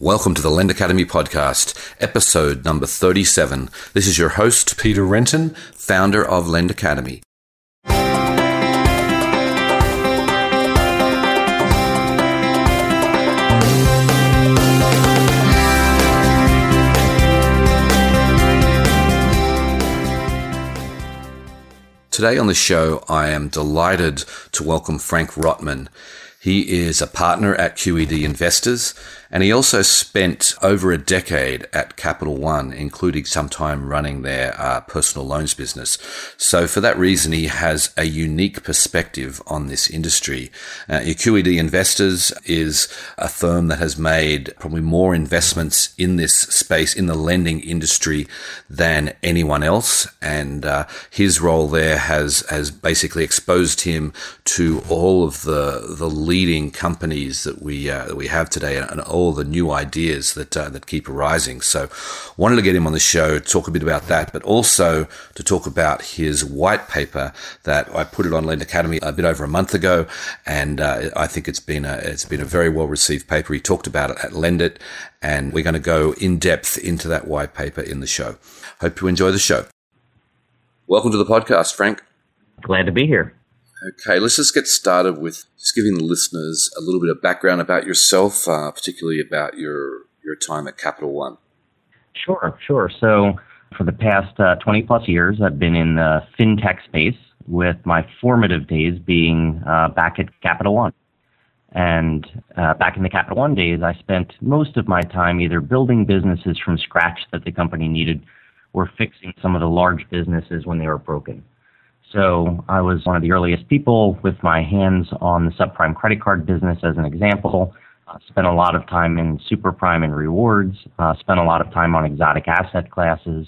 Welcome to the Lend Academy podcast, episode number 37. This is your host, Peter Renton, founder of Lend Academy. Today on the show, I am delighted to welcome Frank Rotman. He is a partner at QED Investors and he also spent over a decade at Capital One, including some time running their uh, personal loans business. So for that reason, he has a unique perspective on this industry. Uh, QED Investors is a firm that has made probably more investments in this space, in the lending industry than anyone else. And uh, his role there has, has basically exposed him to all of the, the leading companies that we, uh, that we have today and all the new ideas that uh, that keep arising. So, wanted to get him on the show, talk a bit about that, but also to talk about his white paper that I put it on Lend Academy a bit over a month ago, and uh, I think it's been a it's been a very well received paper. He talked about it at LendIt, and we're going to go in depth into that white paper in the show. Hope you enjoy the show. Welcome to the podcast, Frank. Glad to be here. Okay, let's just get started with just giving the listeners a little bit of background about yourself, uh, particularly about your your time at Capital One. Sure, sure. So for the past uh, 20 plus years, I've been in the fintech space, with my formative days being uh, back at Capital One. And uh, back in the Capital One days, I spent most of my time either building businesses from scratch that the company needed or fixing some of the large businesses when they were broken. So I was one of the earliest people with my hands on the subprime credit card business as an example. Uh, spent a lot of time in super prime and rewards. Uh, spent a lot of time on exotic asset classes,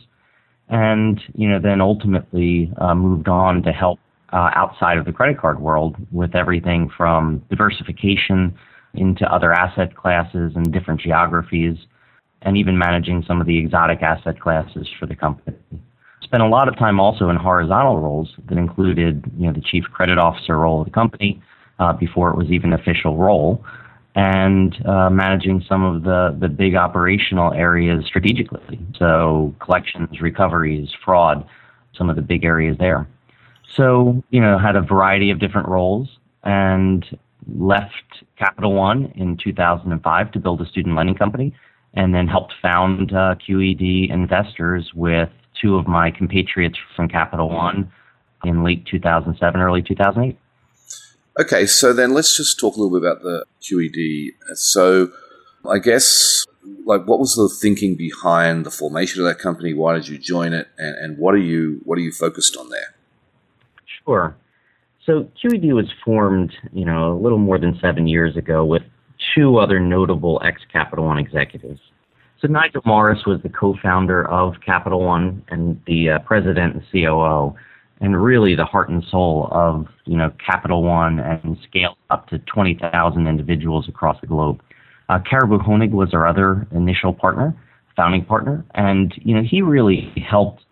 and you know then ultimately uh, moved on to help uh, outside of the credit card world with everything from diversification into other asset classes and different geographies, and even managing some of the exotic asset classes for the company spent a lot of time also in horizontal roles that included, you know, the chief credit officer role of the company uh, before it was even official role, and uh, managing some of the the big operational areas strategically. So collections, recoveries, fraud, some of the big areas there. So you know, had a variety of different roles and left Capital One in 2005 to build a student lending company, and then helped found uh, QED Investors with two of my compatriots from Capital One in late 2007, early 2008. Okay, so then let's just talk a little bit about the QED. So, I guess, like, what was the thinking behind the formation of that company? Why did you join it, and, and what are you what are you focused on there? Sure. So QED was formed, you know, a little more than seven years ago with two other notable ex Capital One executives. So Nigel Morris was the co-founder of Capital One and the uh, president and COO, and really the heart and soul of you know Capital One and scaled up to 20,000 individuals across the globe. Uh, Caribou Honig was our other initial partner, founding partner, and you know he really helped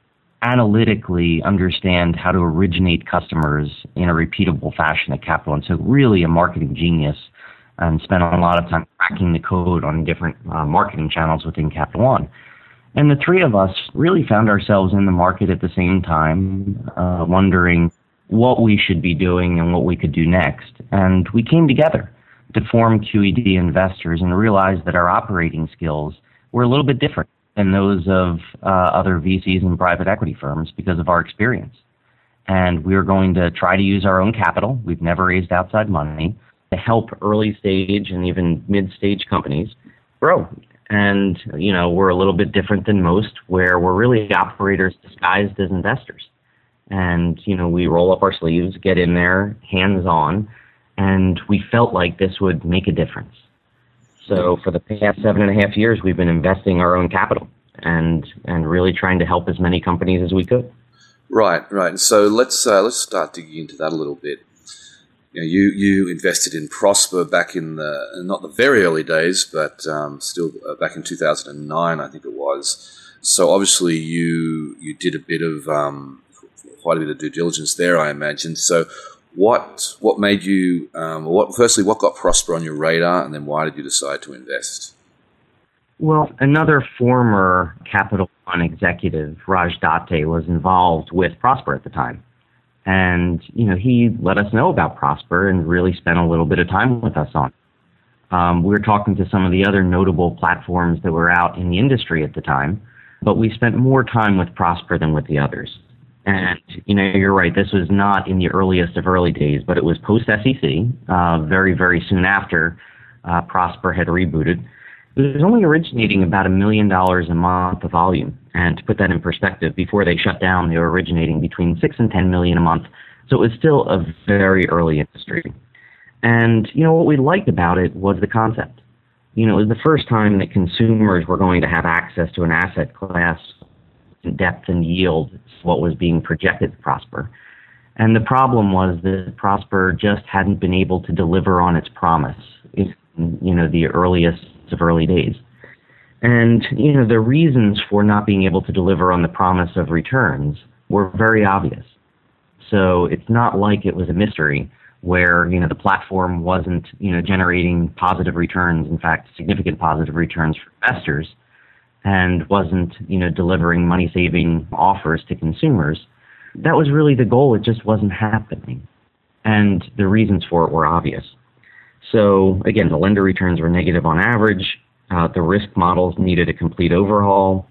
analytically understand how to originate customers in a repeatable fashion at Capital One. So really a marketing genius and spent a lot of time cracking the code on different uh, marketing channels within Capital One. And the three of us really found ourselves in the market at the same time, uh, wondering what we should be doing and what we could do next. And we came together to form QED Investors and realized that our operating skills were a little bit different than those of uh, other VCs and private equity firms because of our experience. And we were going to try to use our own capital. We've never raised outside money to help early stage and even mid stage companies grow. And, you know, we're a little bit different than most where we're really operators disguised as investors. And, you know, we roll up our sleeves, get in there, hands on, and we felt like this would make a difference. So for the past seven and a half years, we've been investing our own capital and and really trying to help as many companies as we could. Right, right. So let's uh, let's start digging into that a little bit you, know, you, you invested in Prosper back in the not the very early days, but um, still uh, back in 2009, I think it was. So obviously you you did a bit of um, quite a bit of due diligence there, I imagine. So what what made you um, what firstly what got Prosper on your radar, and then why did you decide to invest? Well, another former Capital One executive, Raj Date, was involved with Prosper at the time. And, you know, he let us know about Prosper and really spent a little bit of time with us on. Um, we were talking to some of the other notable platforms that were out in the industry at the time, but we spent more time with Prosper than with the others. And, you know, you're right, this was not in the earliest of early days, but it was post SEC, uh, very, very soon after uh, Prosper had rebooted. It was only originating about a million dollars a month of volume. And to put that in perspective, before they shut down, they were originating between six and 10 million a month. So it was still a very early industry. And, you know, what we liked about it was the concept. You know, it was the first time that consumers were going to have access to an asset class in depth and yield, what was being projected to Prosper. And the problem was that Prosper just hadn't been able to deliver on its promise in, you know, the earliest of early days. And, you know, the reasons for not being able to deliver on the promise of returns were very obvious. So it's not like it was a mystery where, you know, the platform wasn't, you know, generating positive returns, in fact, significant positive returns for investors and wasn't, you know, delivering money saving offers to consumers. That was really the goal. It just wasn't happening. And the reasons for it were obvious. So again, the lender returns were negative on average. Uh, the risk models needed a complete overhaul.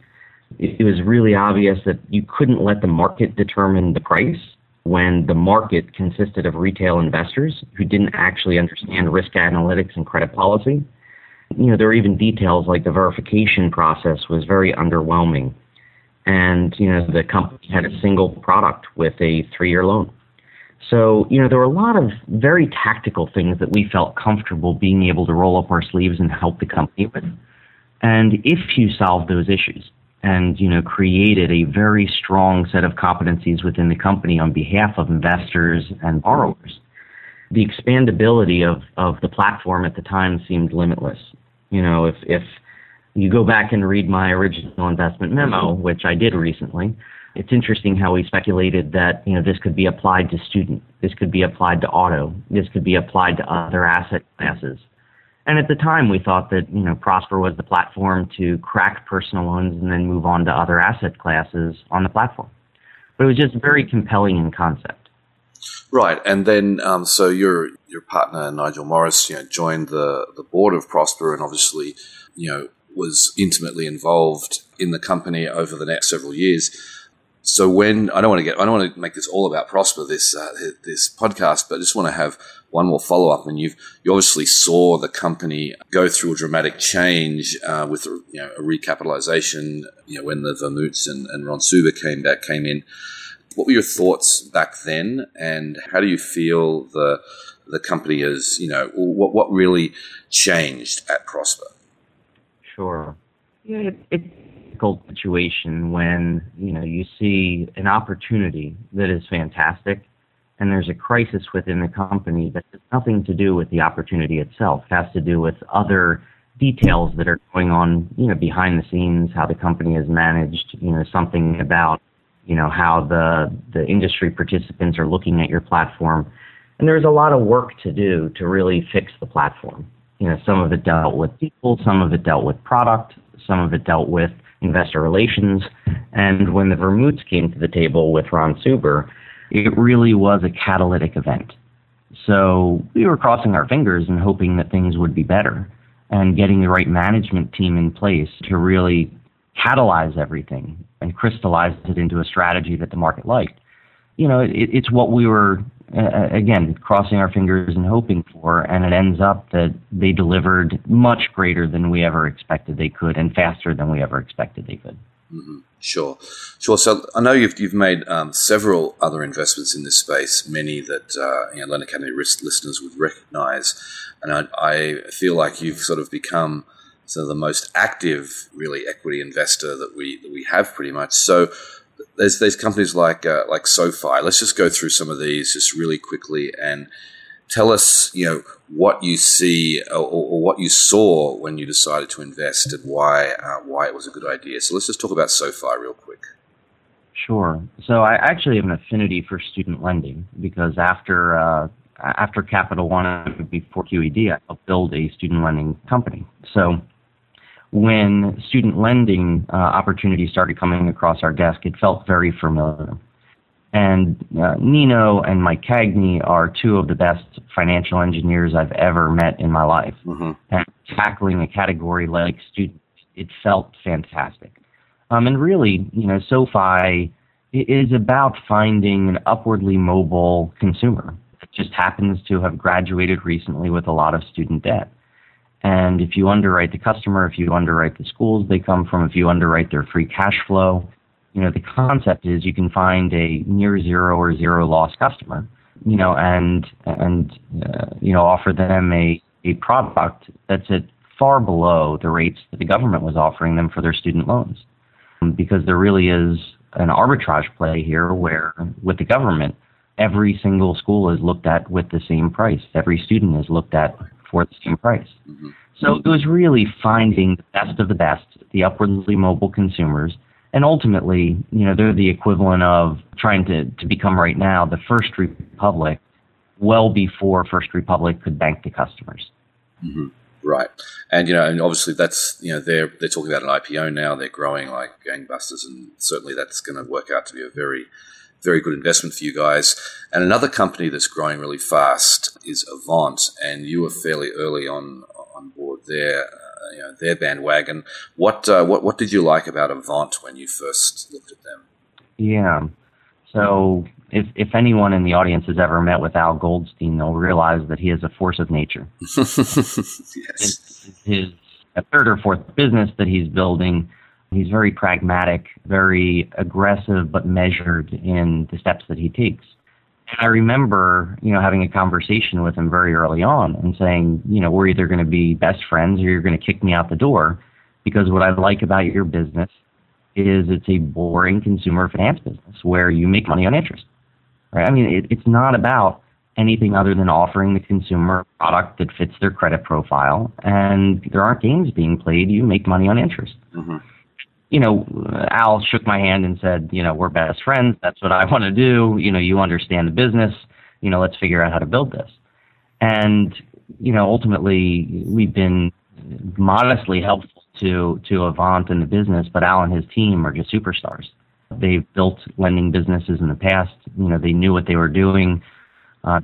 It, it was really obvious that you couldn't let the market determine the price when the market consisted of retail investors who didn't actually understand risk analytics and credit policy. You know, there were even details like the verification process was very underwhelming. And, you know, the company had a single product with a three year loan. So, you know, there were a lot of very tactical things that we felt comfortable being able to roll up our sleeves and help the company with. And if you solved those issues and, you know, created a very strong set of competencies within the company on behalf of investors and borrowers, the expandability of, of the platform at the time seemed limitless. You know, if, if you go back and read my original investment memo, which I did recently, it's interesting how we speculated that you know this could be applied to student, this could be applied to auto, this could be applied to other asset classes. And at the time, we thought that you know Prosper was the platform to crack personal loans and then move on to other asset classes on the platform. But it was just very compelling in concept. Right, and then um, so your your partner Nigel Morris, you know, joined the the board of Prosper, and obviously, you know, was intimately involved in the company over the next several years. So when I don't want to get, I don't want to make this all about Prosper this uh, this podcast, but I just want to have one more follow up. And you've you obviously saw the company go through a dramatic change uh, with you know, a recapitalization. You know when the Vermuts and, and Ron Suber came back came in. What were your thoughts back then, and how do you feel the the company is? You know what what really changed at Prosper? Sure. Yeah, it, it difficult situation when you know you see an opportunity that is fantastic and there's a crisis within the company that has nothing to do with the opportunity itself. It has to do with other details that are going on you know behind the scenes how the company is managed you know something about you know how the the industry participants are looking at your platform. And there's a lot of work to do to really fix the platform. You know some of it dealt with people some of it dealt with product some of it dealt with investor relations. And when the Vermuts came to the table with Ron Suber, it really was a catalytic event. So we were crossing our fingers and hoping that things would be better and getting the right management team in place to really catalyze everything and crystallize it into a strategy that the market liked. You know, it, it's what we were uh, again, crossing our fingers and hoping for, and it ends up that they delivered much greater than we ever expected they could, and faster than we ever expected they could. Mm-hmm. Sure, sure. So I know you've you've made um, several other investments in this space, many that uh, you know, Lend Academy risk listeners would recognise, and I, I feel like you've sort of become sort of the most active, really, equity investor that we that we have, pretty much. So there's there's companies like uh, like SoFi. Let's just go through some of these just really quickly and tell us, you know, what you see or, or what you saw when you decided to invest and why uh, why it was a good idea. So let's just talk about SoFi real quick. Sure. So I actually have an affinity for student lending because after uh, after Capital One and before QED, I helped build a student lending company. So when student lending uh, opportunities started coming across our desk, it felt very familiar. And uh, Nino and Mike Cagney are two of the best financial engineers I've ever met in my life. Mm-hmm. And tackling a category like student, it felt fantastic. Um, and really, you know, SoFi is about finding an upwardly mobile consumer that just happens to have graduated recently with a lot of student debt. And if you underwrite the customer, if you underwrite the schools they come from, if you underwrite their free cash flow, you know, the concept is you can find a near zero or zero loss customer, you know, and, and, uh, you know, offer them a, a product that's at far below the rates that the government was offering them for their student loans. Because there really is an arbitrage play here where with the government, every single school is looked at with the same price. Every student is looked at for the same price. Mm-hmm. So it was really finding the best of the best, the upwardly mobile consumers, and ultimately, you know, they're the equivalent of trying to, to become right now the First Republic well before First Republic could bank the customers. Mm-hmm. Right, and you know, and obviously that's you know they're they're talking about an IPO now. They're growing like gangbusters, and certainly that's going to work out to be a very very good investment for you guys. And another company that's growing really fast is Avant, and you were fairly early on on board there. Uh, you know, their bandwagon. What uh, what what did you like about Avant when you first looked at them? Yeah. So if if anyone in the audience has ever met with Al Goldstein, they'll realize that he is a force of nature. yes. His, his a third or fourth business that he's building He's very pragmatic, very aggressive, but measured in the steps that he takes. And I remember, you know, having a conversation with him very early on and saying, you know, we're either going to be best friends or you're going to kick me out the door because what I like about your business is it's a boring consumer finance business where you make money on interest. Right? I mean, it, it's not about anything other than offering the consumer a product that fits their credit profile, and there aren't games being played. You make money on interest. Mm-hmm you know, Al shook my hand and said, you know, we're best friends. That's what I want to do. You know, you understand the business. You know, let's figure out how to build this. And, you know, ultimately we've been modestly helpful to, to Avant and the business, but Al and his team are just superstars. They've built lending businesses in the past. You know, they knew what they were doing. Uh,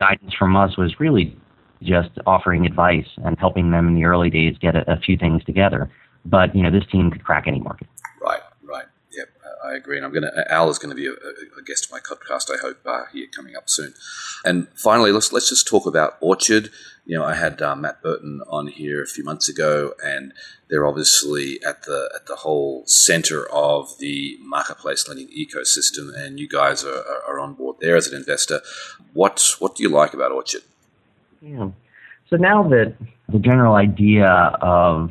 guidance from us was really just offering advice and helping them in the early days get a, a few things together. But you know, this team could crack any market. Right, right. Yep, I agree. And I'm going to Al is going to be a, a guest of my podcast. I hope uh, here coming up soon. And finally, let's let's just talk about Orchard. You know, I had uh, Matt Burton on here a few months ago, and they're obviously at the at the whole center of the marketplace lending ecosystem. And you guys are, are on board there as an investor. What what do you like about Orchard? Yeah. So now that the general idea of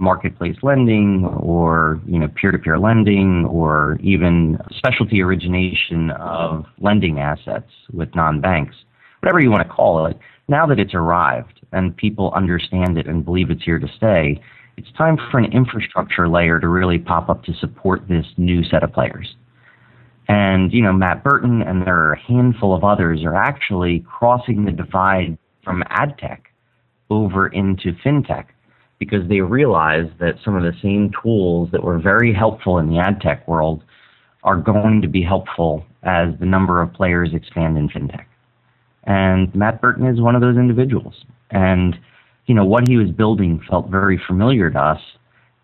marketplace lending or you know peer-to-peer lending or even specialty origination of lending assets with non-banks whatever you want to call it now that it's arrived and people understand it and believe it's here to stay it's time for an infrastructure layer to really pop up to support this new set of players. And you know Matt Burton and there are a handful of others are actually crossing the divide from ad tech over into fintech because they realize that some of the same tools that were very helpful in the ad tech world are going to be helpful as the number of players expand in fintech. And Matt Burton is one of those individuals. And, you know, what he was building felt very familiar to us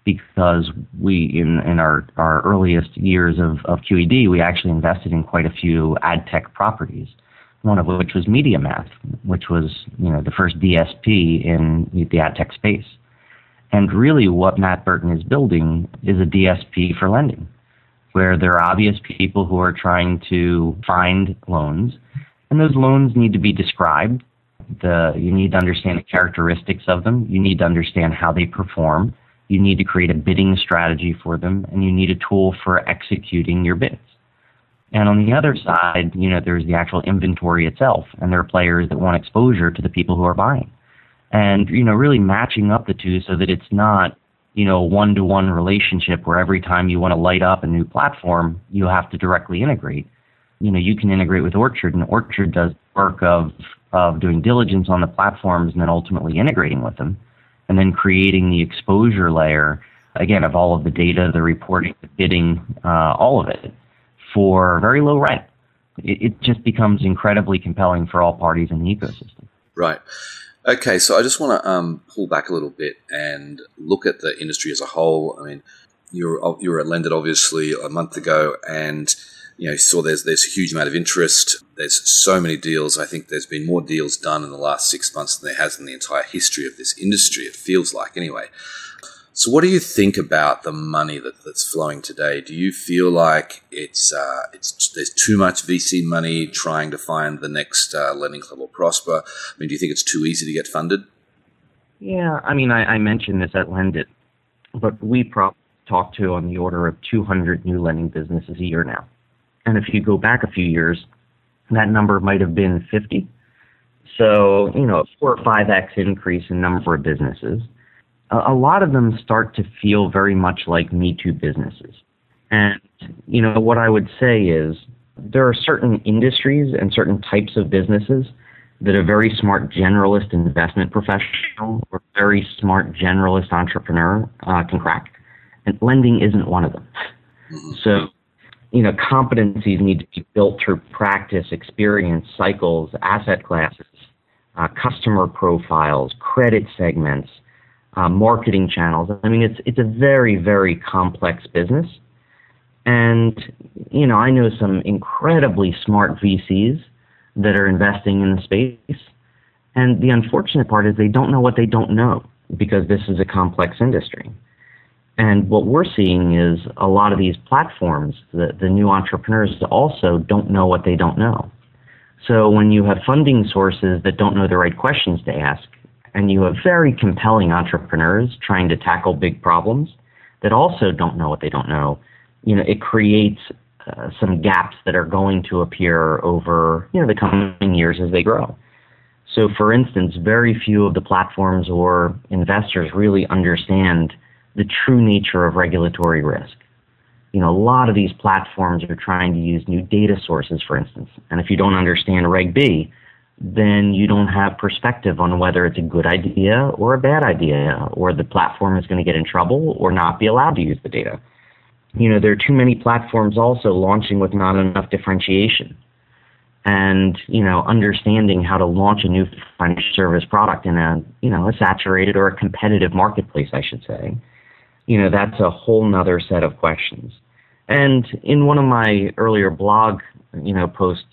because we, in, in our, our earliest years of, of QED, we actually invested in quite a few ad tech properties, one of which was MediaMath, which was, you know, the first DSP in the ad tech space. And really, what Matt Burton is building is a DSP for lending, where there are obvious people who are trying to find loans, and those loans need to be described. The, you need to understand the characteristics of them. You need to understand how they perform. You need to create a bidding strategy for them, and you need a tool for executing your bids. And on the other side, you know, there's the actual inventory itself, and there are players that want exposure to the people who are buying and you know really matching up the two so that it's not you know one to one relationship where every time you want to light up a new platform you have to directly integrate you know you can integrate with orchard and orchard does work of of doing diligence on the platforms and then ultimately integrating with them and then creating the exposure layer, again, of all of the data, the reporting, the bidding, uh, all of it for very low rent. It, it just becomes incredibly compelling for all parties in the ecosystem. Right. Okay, so I just want to um, pull back a little bit and look at the industry as a whole. I mean, you're you were at Lendit obviously a month ago, and you know saw there's there's a huge amount of interest. There's so many deals. I think there's been more deals done in the last six months than there has in the entire history of this industry. It feels like anyway. So, what do you think about the money that, that's flowing today? Do you feel like it's uh, it's there's too much VC money trying to find the next uh, lending club or prosper? I mean, do you think it's too easy to get funded? Yeah, I mean, I, I mentioned this at Lendit, but we probably talk to on the order of 200 new lending businesses a year now. And if you go back a few years, that number might have been 50. So, you know, a four or five X increase in number of businesses a lot of them start to feel very much like Me Too businesses. And, you know, what I would say is there are certain industries and certain types of businesses that a very smart generalist investment professional or very smart generalist entrepreneur uh, can crack. And lending isn't one of them. Mm-hmm. So, you know, competencies need to be built through practice, experience, cycles, asset classes, uh, customer profiles, credit segments, uh, marketing channels. I mean, it's it's a very very complex business, and you know I know some incredibly smart VCs that are investing in the space, and the unfortunate part is they don't know what they don't know because this is a complex industry. And what we're seeing is a lot of these platforms, the, the new entrepreneurs also don't know what they don't know. So when you have funding sources that don't know the right questions to ask, and you have very compelling entrepreneurs trying to tackle big problems that also don't know what they don't know, you know, it creates uh, some gaps that are going to appear over you know the coming years as they grow. So, for instance, very few of the platforms or investors really understand the true nature of regulatory risk. You know, a lot of these platforms are trying to use new data sources, for instance, and if you don't understand Reg B, then you don't have perspective on whether it's a good idea or a bad idea, or the platform is going to get in trouble or not be allowed to use the data. You know, there are too many platforms also launching with not enough differentiation. And, you know, understanding how to launch a new financial service product in a, you know, a saturated or a competitive marketplace, I should say. You know, that's a whole nother set of questions. And in one of my earlier blog, you know, posts,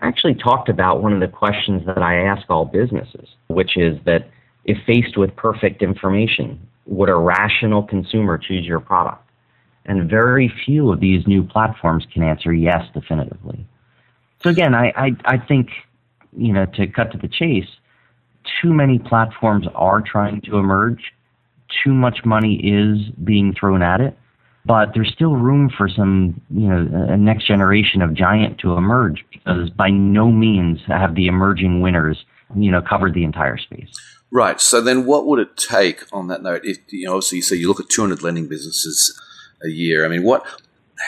actually talked about one of the questions that I ask all businesses, which is that if faced with perfect information, would a rational consumer choose your product? And very few of these new platforms can answer yes definitively. So again, I, I, I think, you know, to cut to the chase, too many platforms are trying to emerge. Too much money is being thrown at it but there's still room for some, you know, a next generation of giant to emerge because by no means have the emerging winners, you know, covered the entire space. Right. So then, what would it take on that note? If you know, so you say you look at 200 lending businesses a year. I mean, what?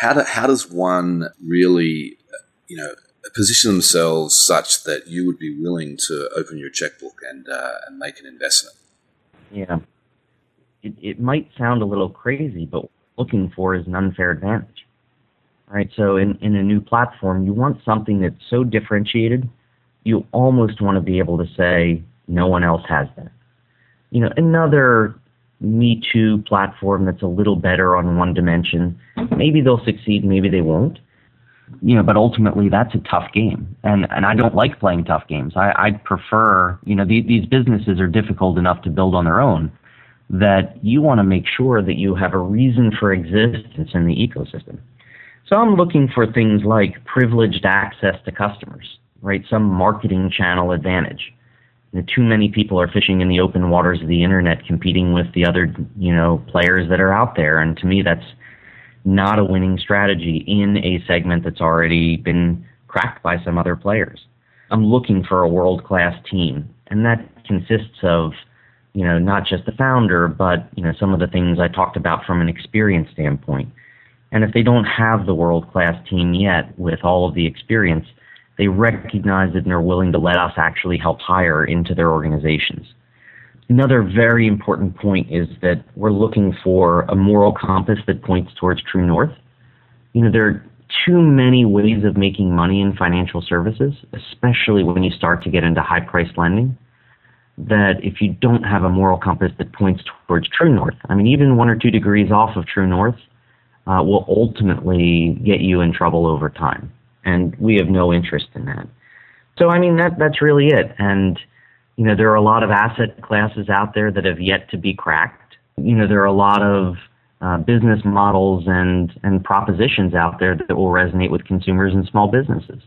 How do, how does one really, you know, position themselves such that you would be willing to open your checkbook and uh, and make an investment? Yeah. It, it might sound a little crazy, but looking for is an unfair advantage. Right? So in, in a new platform, you want something that's so differentiated, you almost want to be able to say, no one else has that. You know, another Me Too platform that's a little better on one dimension, maybe they'll succeed, maybe they won't. You know, but ultimately that's a tough game. And and I don't like playing tough games. I, I'd prefer, you know, the, these businesses are difficult enough to build on their own that you want to make sure that you have a reason for existence in the ecosystem. So I'm looking for things like privileged access to customers, right? Some marketing channel advantage. You know, too many people are fishing in the open waters of the internet, competing with the other, you know, players that are out there. And to me, that's not a winning strategy in a segment that's already been cracked by some other players. I'm looking for a world class team, and that consists of you know, not just the founder, but, you know, some of the things I talked about from an experience standpoint. And if they don't have the world class team yet with all of the experience, they recognize it and are willing to let us actually help hire into their organizations. Another very important point is that we're looking for a moral compass that points towards true north. You know, there are too many ways of making money in financial services, especially when you start to get into high priced lending, that if you don't have a moral compass that points towards true north, I mean, even one or two degrees off of true north uh, will ultimately get you in trouble over time. And we have no interest in that. So, I mean, that, that's really it. And, you know, there are a lot of asset classes out there that have yet to be cracked. You know, there are a lot of uh, business models and, and propositions out there that will resonate with consumers and small businesses.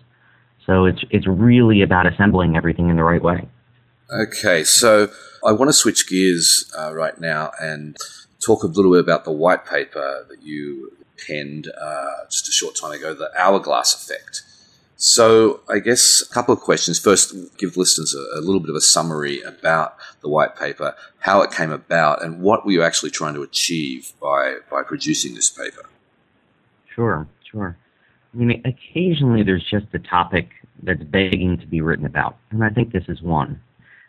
So it's, it's really about assembling everything in the right way. Okay, so I want to switch gears uh, right now and talk a little bit about the white paper that you penned uh, just a short time ago, the hourglass effect. So, I guess a couple of questions. First, give listeners a, a, little bit of a summary about the white paper, how it came about, and what were you actually trying to achieve by, by producing this paper? Sure, sure. I mean, occasionally there's just a topic that's begging to be written about, and I think this is one.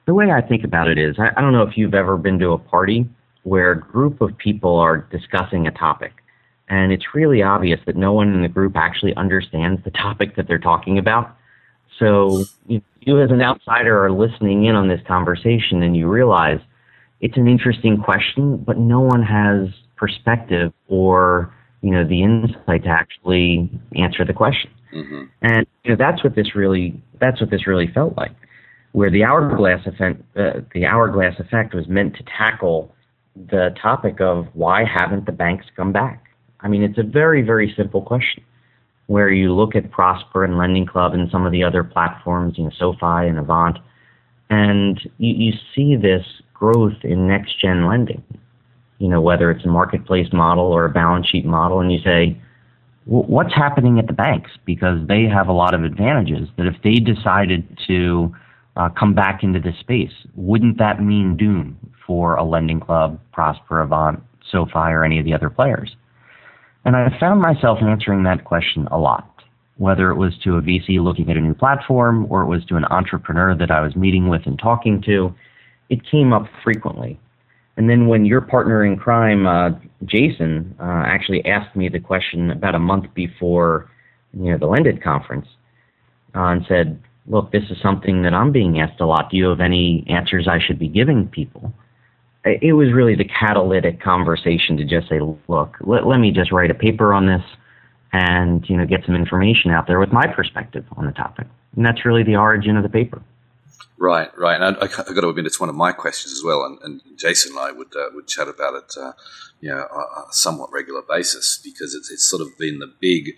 The way I think about it is I, I don't know if you've ever been to a party where a group of people are discussing a topic and it's really obvious that no one in the group actually understands the topic that they're talking about. So you, you as an outsider are listening in on this conversation and you realize it's an interesting question, but no one has perspective or you know the insight to actually answer the question. Mm-hmm. And you know that's what this really that's what this really felt like, where the hourglass effect uh, the hourglass effect was meant to tackle the topic of why haven't the banks come back? I mean, it's a very, very simple question where you look at Prosper and Lending Club and some of the other platforms, you know, SoFi and Avant, and you, you see this growth in next gen lending. You know, whether it's a marketplace model or a balance sheet model, and you say, what's happening at the banks? Because they have a lot of advantages that if they decided to uh, come back into this space, wouldn't that mean doom for a lending club, Prosper, Avant, SoFi, or any of the other players? And I found myself answering that question a lot, whether it was to a VC looking at a new platform or it was to an entrepreneur that I was meeting with and talking to. It came up frequently. And then when your partner in crime, uh, Jason, uh, actually asked me the question about a month before you know, the Lendit conference uh, and said, look, this is something that I'm being asked a lot. Do you have any answers I should be giving people? it was really the catalytic conversation to just say, look, let, let me just write a paper on this and you know get some information out there with my perspective on the topic. And that's really the origin of the paper. Right, right. And I, I, got to admit, it's one of my questions as well. And, and Jason and I would uh, would chat about it, uh, you know, on a somewhat regular basis because it's, it's sort of been the big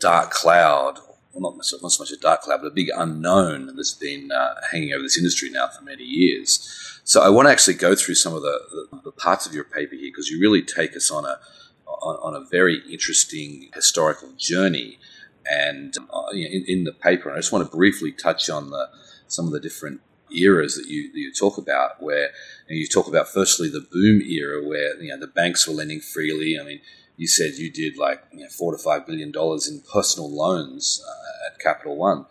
dark cloud. Not, not so much a dark cloud, but a big unknown that's been uh, hanging over this industry now for many years. So I want to actually go through some of the, the, the parts of your paper here because you really take us on a on, on a very interesting historical journey. And uh, in, in, the paper, and I just want to briefly touch on the some of the different eras that you that you talk about, where you, know, you talk about firstly the boom era, where you know the banks were lending freely. I mean, you said you did like you know, four to five billion dollars in personal loans uh, at Capital One.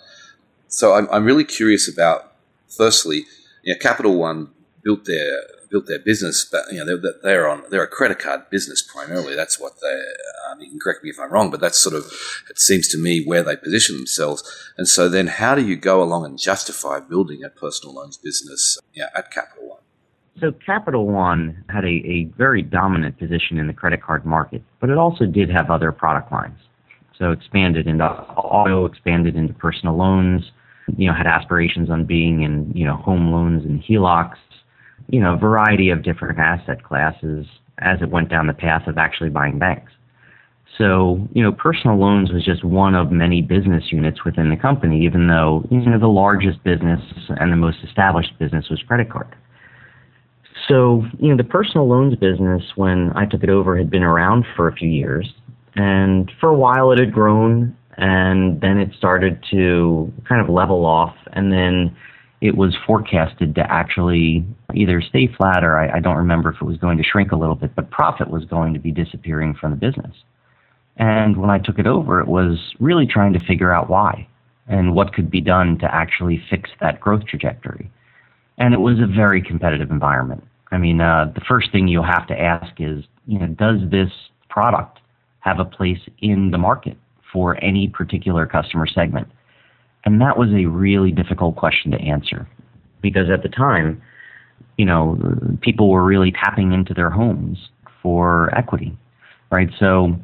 So I'm, I'm really curious about firstly, you know, Capital One built their built their business, but you know they're, they're on they're a credit card business primarily. That's what they. Um, you can correct me if I'm wrong, but that's sort of it seems to me where they position themselves. And so then, how do you go along and justify building a personal loans business you know, at Capital One? So Capital One had a, a very dominant position in the credit card market, but it also did have other product lines. So expanded into auto, expanded into personal loans, you know, had aspirations on being in, you know, home loans and HELOCs, you know, a variety of different asset classes as it went down the path of actually buying banks. So, you know, personal loans was just one of many business units within the company, even though, you know, the largest business and the most established business was credit card. So, you know, the personal loans business, when I took it over, had been around for a few years. And for a while it had grown, and then it started to kind of level off. And then it was forecasted to actually either stay flat or I, I, don't remember if it was going to shrink a little bit, but profit was going to be disappearing from the business. And when I took it over, it was really trying to figure out why and what could be done to actually fix that growth trajectory. And it was a very competitive environment. I mean, uh, the first thing you have to ask is, you know, does this product have a place in the market for any particular customer segment? And that was a really difficult question to answer because at the time, you know, people were really tapping into their homes for equity, right? So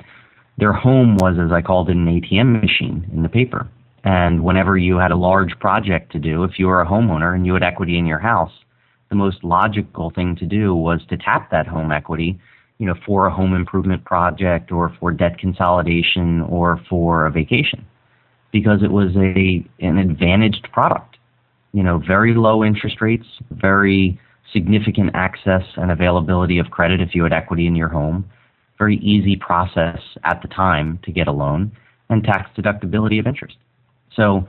their home was, as I called it, an ATM machine in the paper. And whenever you had a large project to do, if you were a homeowner and you had equity in your house, the most logical thing to do was to tap that home equity, you know, for a home improvement project or for debt consolidation or for a vacation, because it was a an advantaged product. You know, very low interest rates, very significant access and availability of credit if you had equity in your home, very easy process at the time to get a loan, and tax deductibility of interest. So,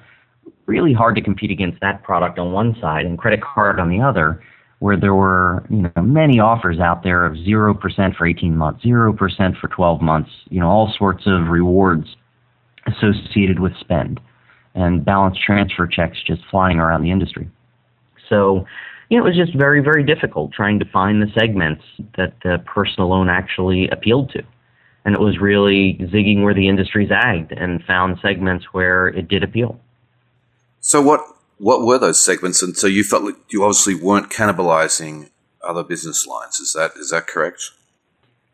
really hard to compete against that product on one side and credit card on the other, where there were you know many offers out there of zero percent for 18 months, zero percent for 12 months, you know all sorts of rewards associated with spend, and balance transfer checks just flying around the industry. So you know, it was just very, very difficult trying to find the segments that the personal loan actually appealed to. And it was really zigging where the industry zagged and found segments where it did appeal. So what what were those segments? And so you felt like you obviously weren't cannibalizing other business lines. Is that is that correct?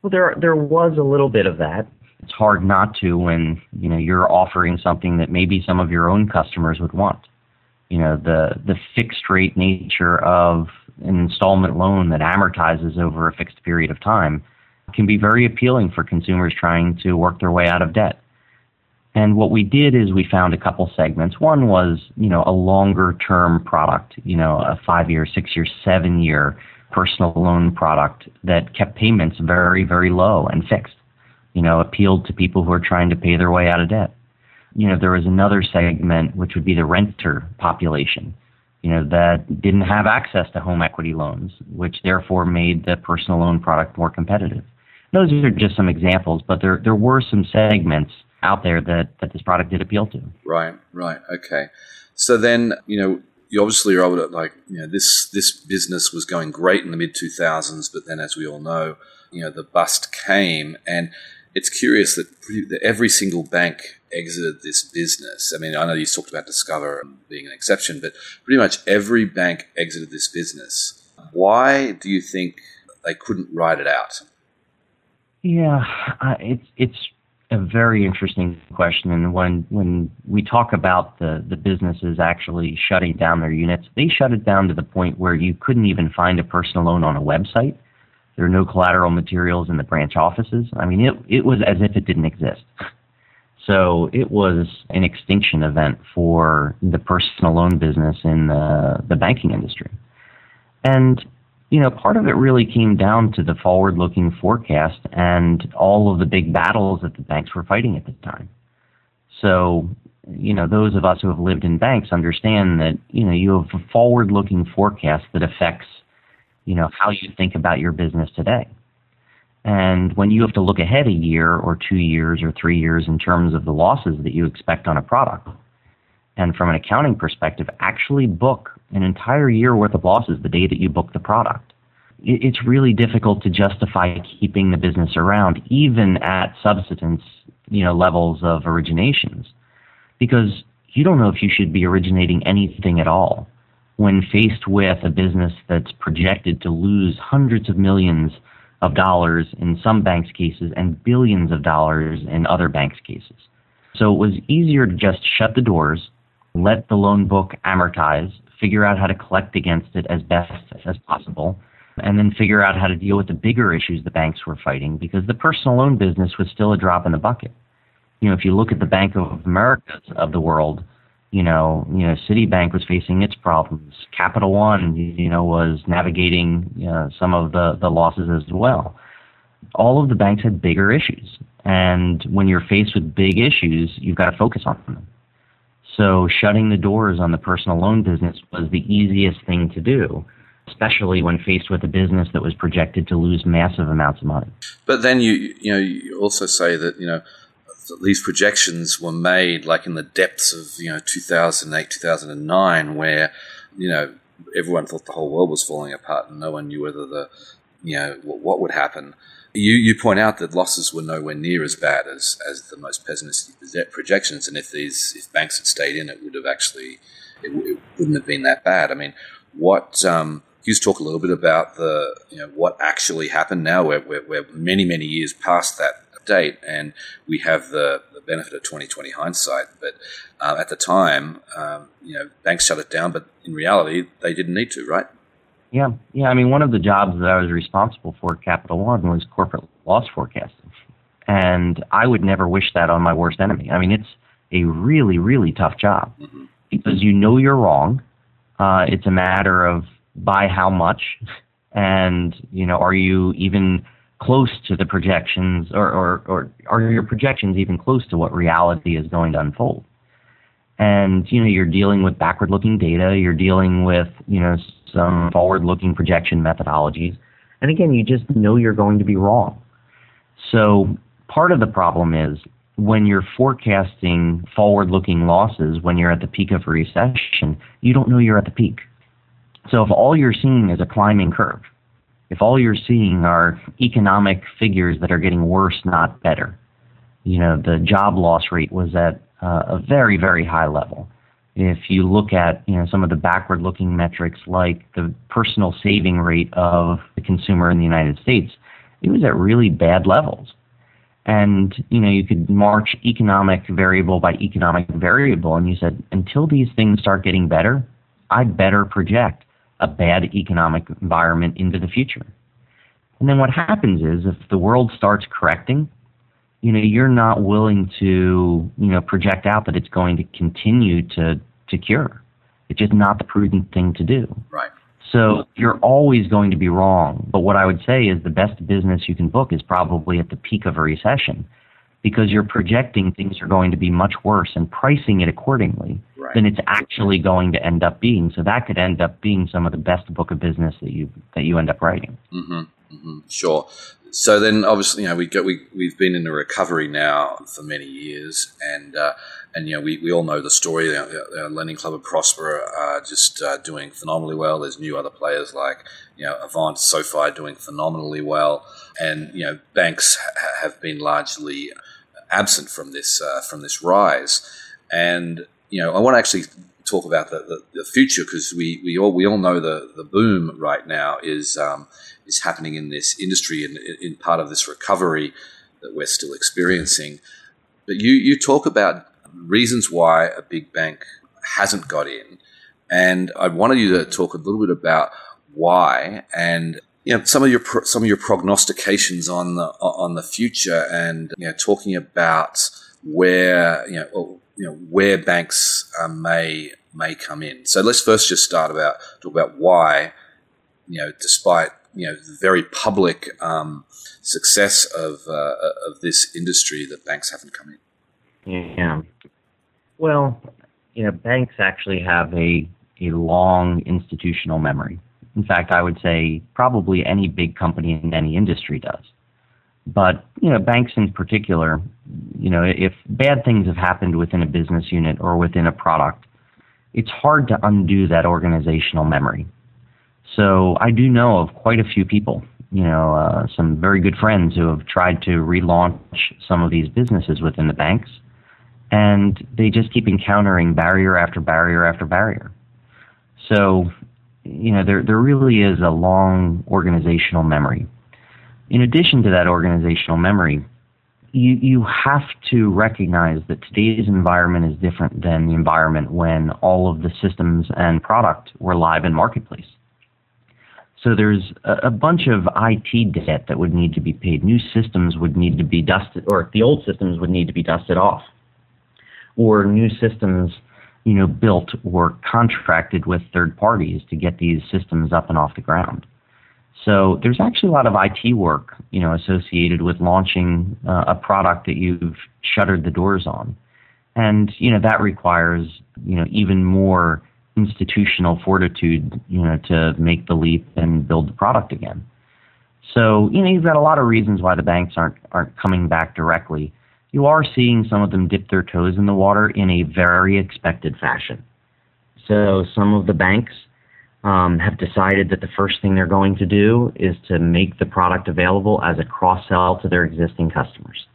Well, there there was a little bit of that. It's hard not to when you know you're offering something that maybe some of your own customers would want you know the the fixed rate nature of an installment loan that amortizes over a fixed period of time can be very appealing for consumers trying to work their way out of debt. And what we did is we found a couple segments. One was, you know, a longer term product, you know, a five year, six year, seven year personal loan product that kept payments very, very low and fixed, you know, appealed to people who are trying to pay their way out of debt you know, there was another segment which would be the renter population, you know, that didn't have access to home equity loans, which therefore made the personal loan product more competitive. Those are just some examples, but there there were some segments out there that, that this product did appeal to. Right, right, okay. So then, you know, you obviously are able to like, you know, this this business was going great in the mid two thousands, but then as we all know, you know, the bust came and it's curious that that every single bank exited this business. I mean, I know you talked about Discover being an exception, but pretty much every bank exited this business. Why do you think they couldn't ride it out? Yeah, uh, it's it's a very interesting question. And when when we talk about the the businesses actually shutting down their units, they shut it down to the point where you couldn't even find a personal loan on a website. There are no collateral materials in the branch offices. I mean, it, it was as if it didn't exist. So it was an extinction event for the personal loan business in the, the banking industry. And, you know, part of it really came down to the forward looking forecast and all of the big battles that the banks were fighting at the time. So, you know, those of us who have lived in banks understand that, you know, you have a forward looking forecast that affects you know, how you think about your business today. And when you have to look ahead a year or two years or three years in terms of the losses that you expect on a product, and from an accounting perspective, actually book an entire year worth of losses the day that you book the product. It's really difficult to justify keeping the business around, even at subsistence, you know, levels of originations, because you don't know if you should be originating anything at all when faced with a business that's projected to lose hundreds of millions of dollars in some banks' cases and billions of dollars in other banks' cases. So it was easier to just shut the doors, let the loan book amortize, figure out how to collect against it as best as possible, and then figure out how to deal with the bigger issues the banks were fighting because the personal loan business was still a drop in the bucket. You know, if you look at the Bank of America of the world, you know, you know, Citibank was facing its problems. Capital One, you know, was navigating you know, some of the, the losses as well. All of the banks had bigger issues. And when you're faced with big issues, you've got to focus on them. So shutting the doors on the personal loan business was the easiest thing to do, especially when faced with a business that was projected to lose massive amounts of money. But then you you know you also say that you know these projections were made like in the depths of you know 2008 2009 where you know everyone thought the whole world was falling apart, and no one knew whether the you know what would happen. You you point out that losses were nowhere near as bad as as the most pessimistic projections, and if these if banks had stayed in, it would have actually it, it wouldn't have been that bad. I mean, what um, you talk a little bit about the you know what actually happened now? We're, we're, we're many many years past that date, and we have the, the benefit of 2020 hindsight. But uh, at the time, um, you know, banks shut it down, but in reality, they didn't need to, right? Yeah, yeah. I mean, one of the jobs that I was responsible for at Capital One was corporate loss forecasting, and I would never wish that on my worst enemy. I mean, it's a really, really tough job because you know you're wrong. Uh, it's a matter of by how much, and you know, are you even close to the projections, or, or, or are your projections even close to what reality is going to unfold? And you know, you're dealing with backward-looking data. You're dealing with you know some forward-looking projection methodologies, and again, you just know you're going to be wrong. So part of the problem is when you're forecasting forward-looking losses when you're at the peak of a recession, you don't know you're at the peak. So if all you're seeing is a climbing curve, if all you're seeing are economic figures that are getting worse, not better, you know, the job loss rate was at uh, a very, very high level. If you look at, you know, some of the backward-looking metrics like the personal saving rate of the consumer in the United States, it was at really bad levels. And, you know, you could march economic variable by economic variable, and you said, until these things start getting better, I'd better project a bad economic environment into the future. And then what happens is if the world starts correcting, you know, you're not willing to, you know, project out that it's going to continue to, to cure. It's just not the prudent thing to do. Right. So you're always going to be wrong. But what I would say is the best business you can book is probably at the peak of a recession because you're projecting things are going to be much worse and pricing it accordingly right. than it's actually going to end up being. So that could end up being some of the best book of business that you that you end up writing. Mm-hmm. Mm-hmm. Sure. So then, obviously, you know, we we we've been in a recovery now for many years, and uh, and you know, we, we all know the story. Our, our Lending Club and Prosper are just uh, doing phenomenally well. There's new other players like you know Avant, SoFi doing phenomenally well, and you know, banks ha- have been largely absent from this uh, from this rise. And you know, I want to actually talk about the, the, the future because we, we all we all know the, the boom right now is um, is happening in this industry and in, part of this recovery that we're still experiencing. But you you talk about reasons why a big bank hasn't got in, and I wanted you to talk a little bit about why and you know some of your some of your prognostications on the on the future and you know talking about where you know you know where banks uh, may may come in. So let's first just start about talk about why you know despite you know very public um, success of uh, of this industry that banks haven't come in. Yeah. Well, you know, banks actually have a a long institutional memory. In fact, I would say probably any big company in any industry does. But, you know, banks in particular, you know, if bad things have happened within a business unit or within a product, it's hard to undo that organizational memory. So I do know of quite a few people, you know, uh, some very good friends who have tried to relaunch some of these businesses within the banks, and they just keep encountering barrier after barrier after barrier. So you know, there, there really is a long organizational memory. In addition to that organizational memory, you, you have to recognize that today's environment is different than the environment when all of the systems and product were live in marketplace. So there's a, a bunch of IT debt that would need to be paid. New systems would need to be dusted, or the old systems would need to be dusted off. Or new systems you know, built or contracted with third parties to get these systems up and off the ground. So there's actually a lot of IT work, you know, associated with launching uh, a product that you've shuttered the doors on. And, you know, that requires, you know, even more institutional fortitude, you know, to make the leap and build the product again. So, you know, you've got a lot of reasons why the banks aren't aren't coming back directly you are seeing some of them dip their toes in the water in a very expected fashion. So some of the banks um, have decided that the first thing they're going to do is to make the product available as a cross sell to their existing customers.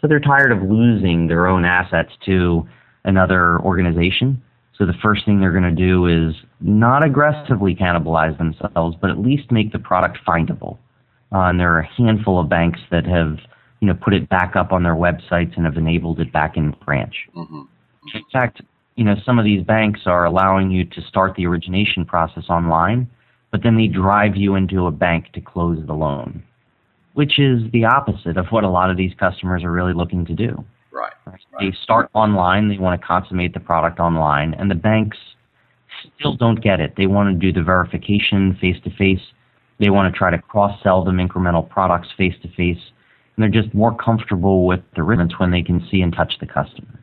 So they're tired of losing their own assets to another organization. So the first thing they're going to do is not aggressively cannibalize themselves, but at least make the product findable. Uh, and there are a handful of banks that have, you know, put it back up on their websites and have enabled it back in branch. Mm-hmm. In fact, you know, some of these banks are allowing you to start the origination process online, but then they drive you into a bank to close the loan, which is the opposite of what a lot of these customers are really looking to do. Right. They start online, they want to consummate the product online, and the banks still don't get it. They want to do the verification face to face. They want to try to cross sell them incremental products face to face. And they're just more comfortable with the ribbons when they can see and touch the customer.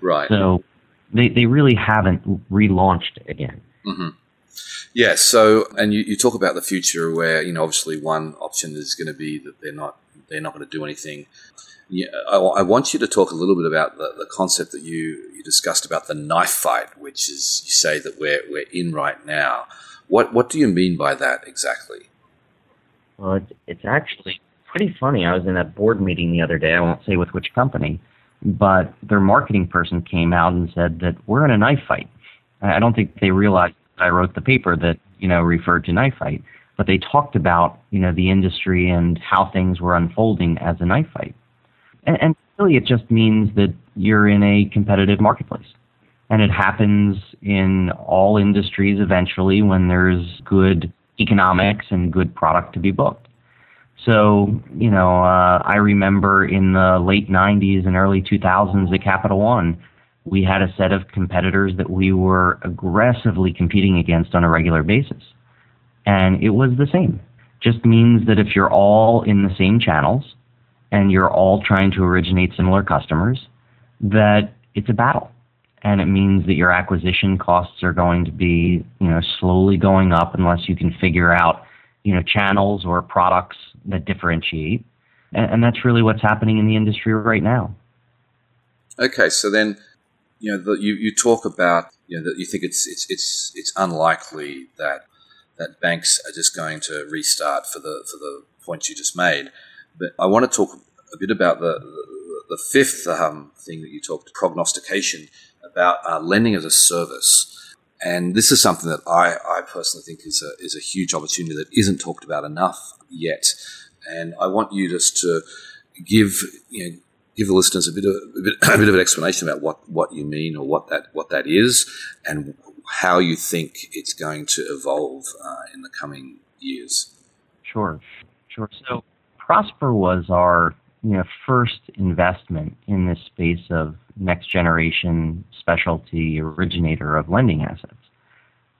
Right. So they, they really haven't relaunched again. Mm-hmm. Yeah. So, and you, you talk about the future where, you know, obviously one option is going to be that they're not, they're not going to do anything. Yeah, I, I, want you to talk a little bit about the, the concept that you, you discussed about the knife fight, which is you say that we're, we're in right now. What, what do you mean by that exactly? Well, it's, actually pretty funny. I was in a board meeting the other day. I won't say with which company, but their marketing person came out and said that we're in a knife fight. I don't think they realized I wrote the paper that you know referred to knife fight, but they talked about you know the industry and how things were unfolding as a knife fight, and, and really it just means that you're in a competitive marketplace, and it happens in all industries eventually when there's good economics and good product to be booked. So, you know, uh, I remember in the late 90s and early 2000s at Capital One, we had a set of competitors that we were aggressively competing against on a regular basis. And it was the same. Just means that if you're all in the same channels and you're all trying to originate similar customers, that it's a battle. And it means that your acquisition costs are going to be, you know, slowly going up unless you can figure out you know, channels or products that differentiate. And, and that's really what's happening in the industry right now. Okay, so then, you know, the, you, you talk about, you know, that you think it's, it's, it's, it's unlikely that, that banks are just going to restart for the, for the points you just made. But I want to talk a bit about the, the, the fifth um, thing that you talked, prognostication, about uh, lending as a service. And this is something that I, I personally think is a, is a huge opportunity that isn't talked about enough yet. And I want you just to give, you know, give the listeners a bit of a bit, a bit of an explanation about what, what you mean or what that what that is and how you think it's going to evolve uh, in the coming years. Sure, sure. So Prosper was our you know first investment in this space of next generation specialty originator of lending assets.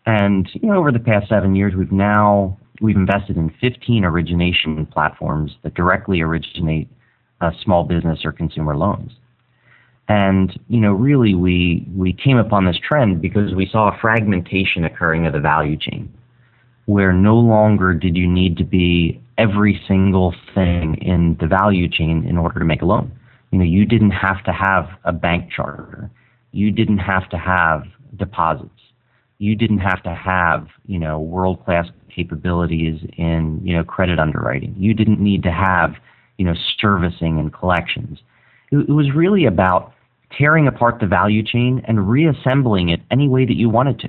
And you know, over the past seven years, we've now we've invested in 15 origination platforms that directly originate uh, small business or consumer loans. And you know, really, we we came upon this trend because we saw a fragmentation occurring of the value chain, where no longer did you need to be every single thing in the value chain in order to make a loan. You know, you didn't have to have a bank charter. You didn't have to have deposits. You didn't have to have, you know, world class capabilities in, you know, credit underwriting. You didn't need to have, you know, servicing and collections. It, it was really about tearing apart the value chain and reassembling it any way that you wanted to.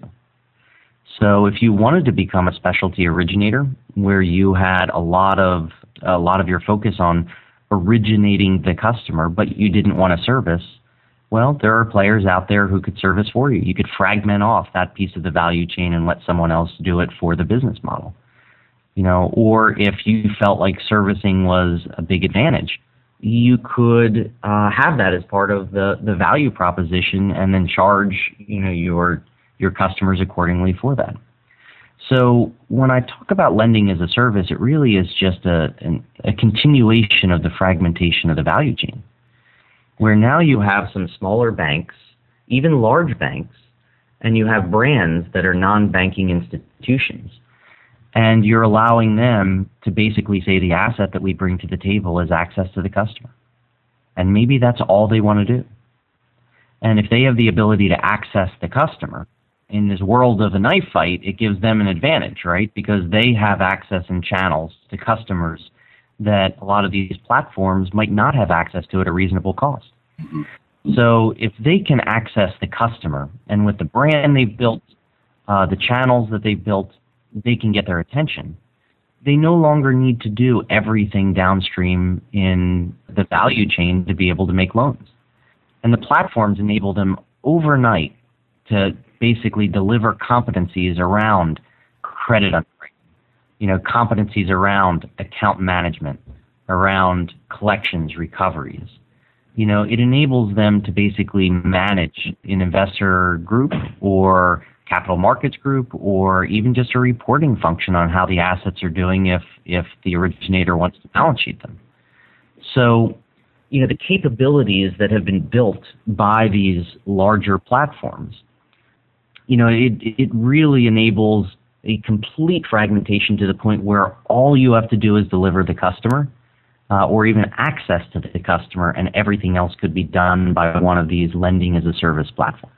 So if you wanted to become a specialty originator where you had a lot of a lot of your focus on originating the customer, but you didn't want to service, well, there are players out there who could service for you. You could fragment off that piece of the value chain and let someone else do it for the business model. You know, or if you felt like servicing was a big advantage, you could uh, have that as part of the, the value proposition and then charge, you know, your your customers accordingly for that. So when I talk about lending as a service, it really is just a, a continuation of the fragmentation of the value chain, where now you have some smaller banks, even large banks, and you have brands that are non-banking institutions. And you're allowing them to basically say the asset that we bring to the table is access to the customer. And maybe that's all they want to do. And if they have the ability to access the customer, in this world of a knife fight, it gives them an advantage, right? Because they have access and channels to customers that a lot of these platforms might not have access to at a reasonable cost. Mm-hmm. So if they can access the customer, and with the brand they've built, uh, the channels that they've built, they can get their attention. They no longer need to do everything downstream in the value chain to be able to make loans. And the platforms enable them overnight to basically deliver competencies around credit underwriting, you know, competencies around account management, around collections, recoveries. You know, it enables them to basically manage an investor group or capital markets group or even just a reporting function on how the assets are doing if if the originator wants to balance sheet them. So, you know, the capabilities that have been built by these larger platforms you know, it, it really enables a complete fragmentation to the point where all you have to do is deliver the customer uh, or even access to the customer, and everything else could be done by one of these lending as a service platforms.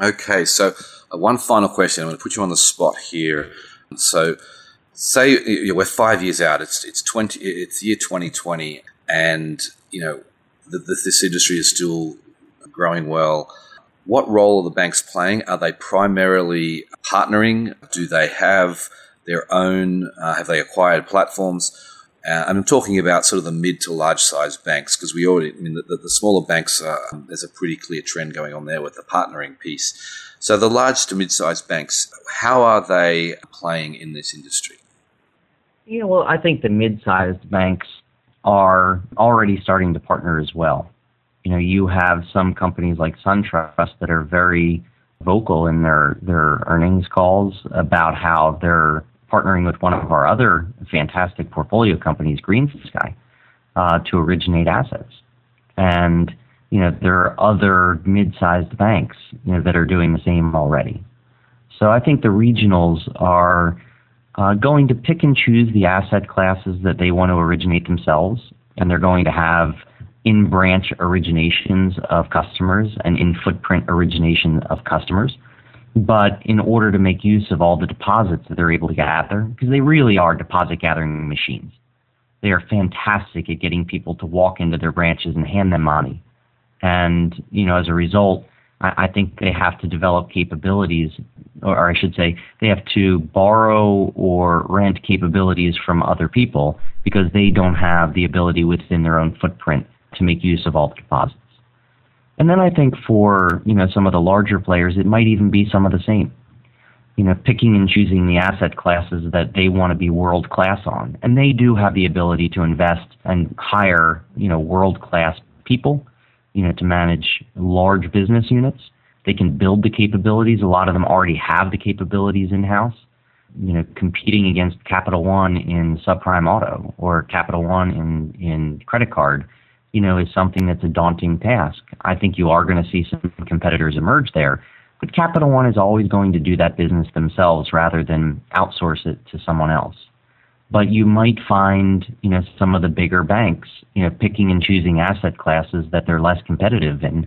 Okay, so uh, one final question. I'm going to put you on the spot here. So, say you know, we're five years out. It's it's twenty. It's year 2020, and you know the, the, this industry is still growing well. What role are the banks playing? Are they primarily partnering? Do they have their own? Uh, have they acquired platforms? Uh, I'm talking about sort of the mid to large size banks because we already, I mean, the, the smaller banks, uh, there's a pretty clear trend going on there with the partnering piece. So the large to mid sized banks, how are they playing in this industry? Yeah, well, I think the mid sized banks are already starting to partner as well you know, you have some companies like SunTrust that are very vocal in their, their earnings calls about how they're partnering with one of our other fantastic portfolio companies, GreenSky, uh, to originate assets. And, you know, there are other mid-sized banks, you know, that are doing the same already. So I think the regionals are uh, going to pick and choose the asset classes that they want to originate themselves, and they're going to have in branch originations of customers and in footprint origination of customers. But in order to make use of all the deposits that they're able to gather, because they really are deposit gathering machines, they are fantastic at getting people to walk into their branches and hand them money. And, you know, as a result, I, I think they have to develop capabilities, or, or I should say, they have to borrow or rent capabilities from other people because they don't have the ability within their own footprint to make use of all the deposits. And then I think for you know some of the larger players, it might even be some of the same. You know, picking and choosing the asset classes that they want to be world class on, and they do have the ability to invest and hire you know world class people, you know, to manage large business units. They can build the capabilities. A lot of them already have the capabilities in house. You know, competing against Capital One in subprime auto or Capital One in in credit card you know, is something that's a daunting task. I think you are going to see some competitors emerge there. But Capital One is always going to do that business themselves rather than outsource it to someone else. But you might find, you know, some of the bigger banks, you know, picking and choosing asset classes that they're less competitive in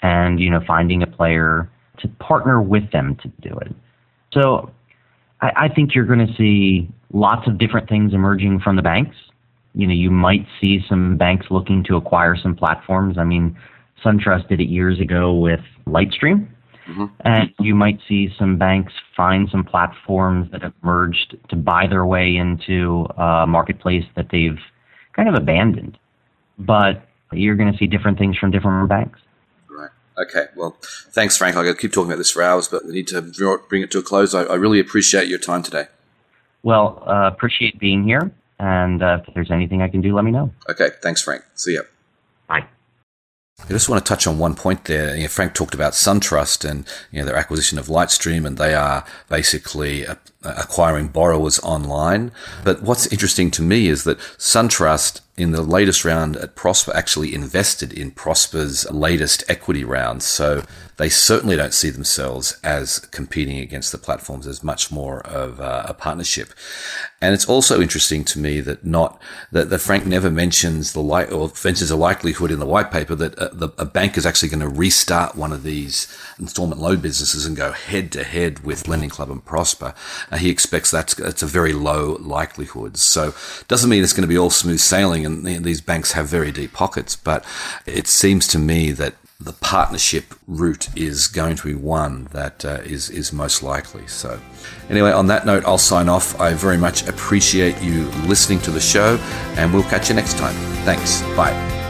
and, you know, finding a player to partner with them to do it. So I, I think you're going to see lots of different things emerging from the banks you know, you might see some banks looking to acquire some platforms. I mean, SunTrust did it years ago with Lightstream. Mm-hmm. And you might see some banks find some platforms that have merged to buy their way into a marketplace that they've kind of abandoned. But you're going to see different things from different banks. Right. Okay. Well, thanks, Frank. I could keep talking about this for hours, but we need to bring it to a close. I, I really appreciate your time today. Well, uh, appreciate being here. And uh, if there's anything I can do, let me know. Okay. Thanks, Frank. See ya. Bye. I just want to touch on one point there. You know, Frank talked about SunTrust and you know their acquisition of Lightstream, and they are basically acquiring borrowers online. But what's interesting to me is that SunTrust, in the latest round at Prosper, actually invested in Prosper's latest equity round. So they certainly don't see themselves as competing against the platforms as much more of a partnership. And it's also interesting to me that not that, that Frank never mentions the light or mentions a likelihood in the white paper that a, uh, the, a bank is actually going to restart one of these installment loan businesses and go head to head with Lending Club and Prosper. Uh, he expects that's that's a very low likelihood. So doesn't mean it's going to be all smooth sailing, and these banks have very deep pockets. But it seems to me that the partnership route is going to be one that uh, is is most likely. So, anyway, on that note, I'll sign off. I very much appreciate you listening to the show, and we'll catch you next time. Thanks. Bye.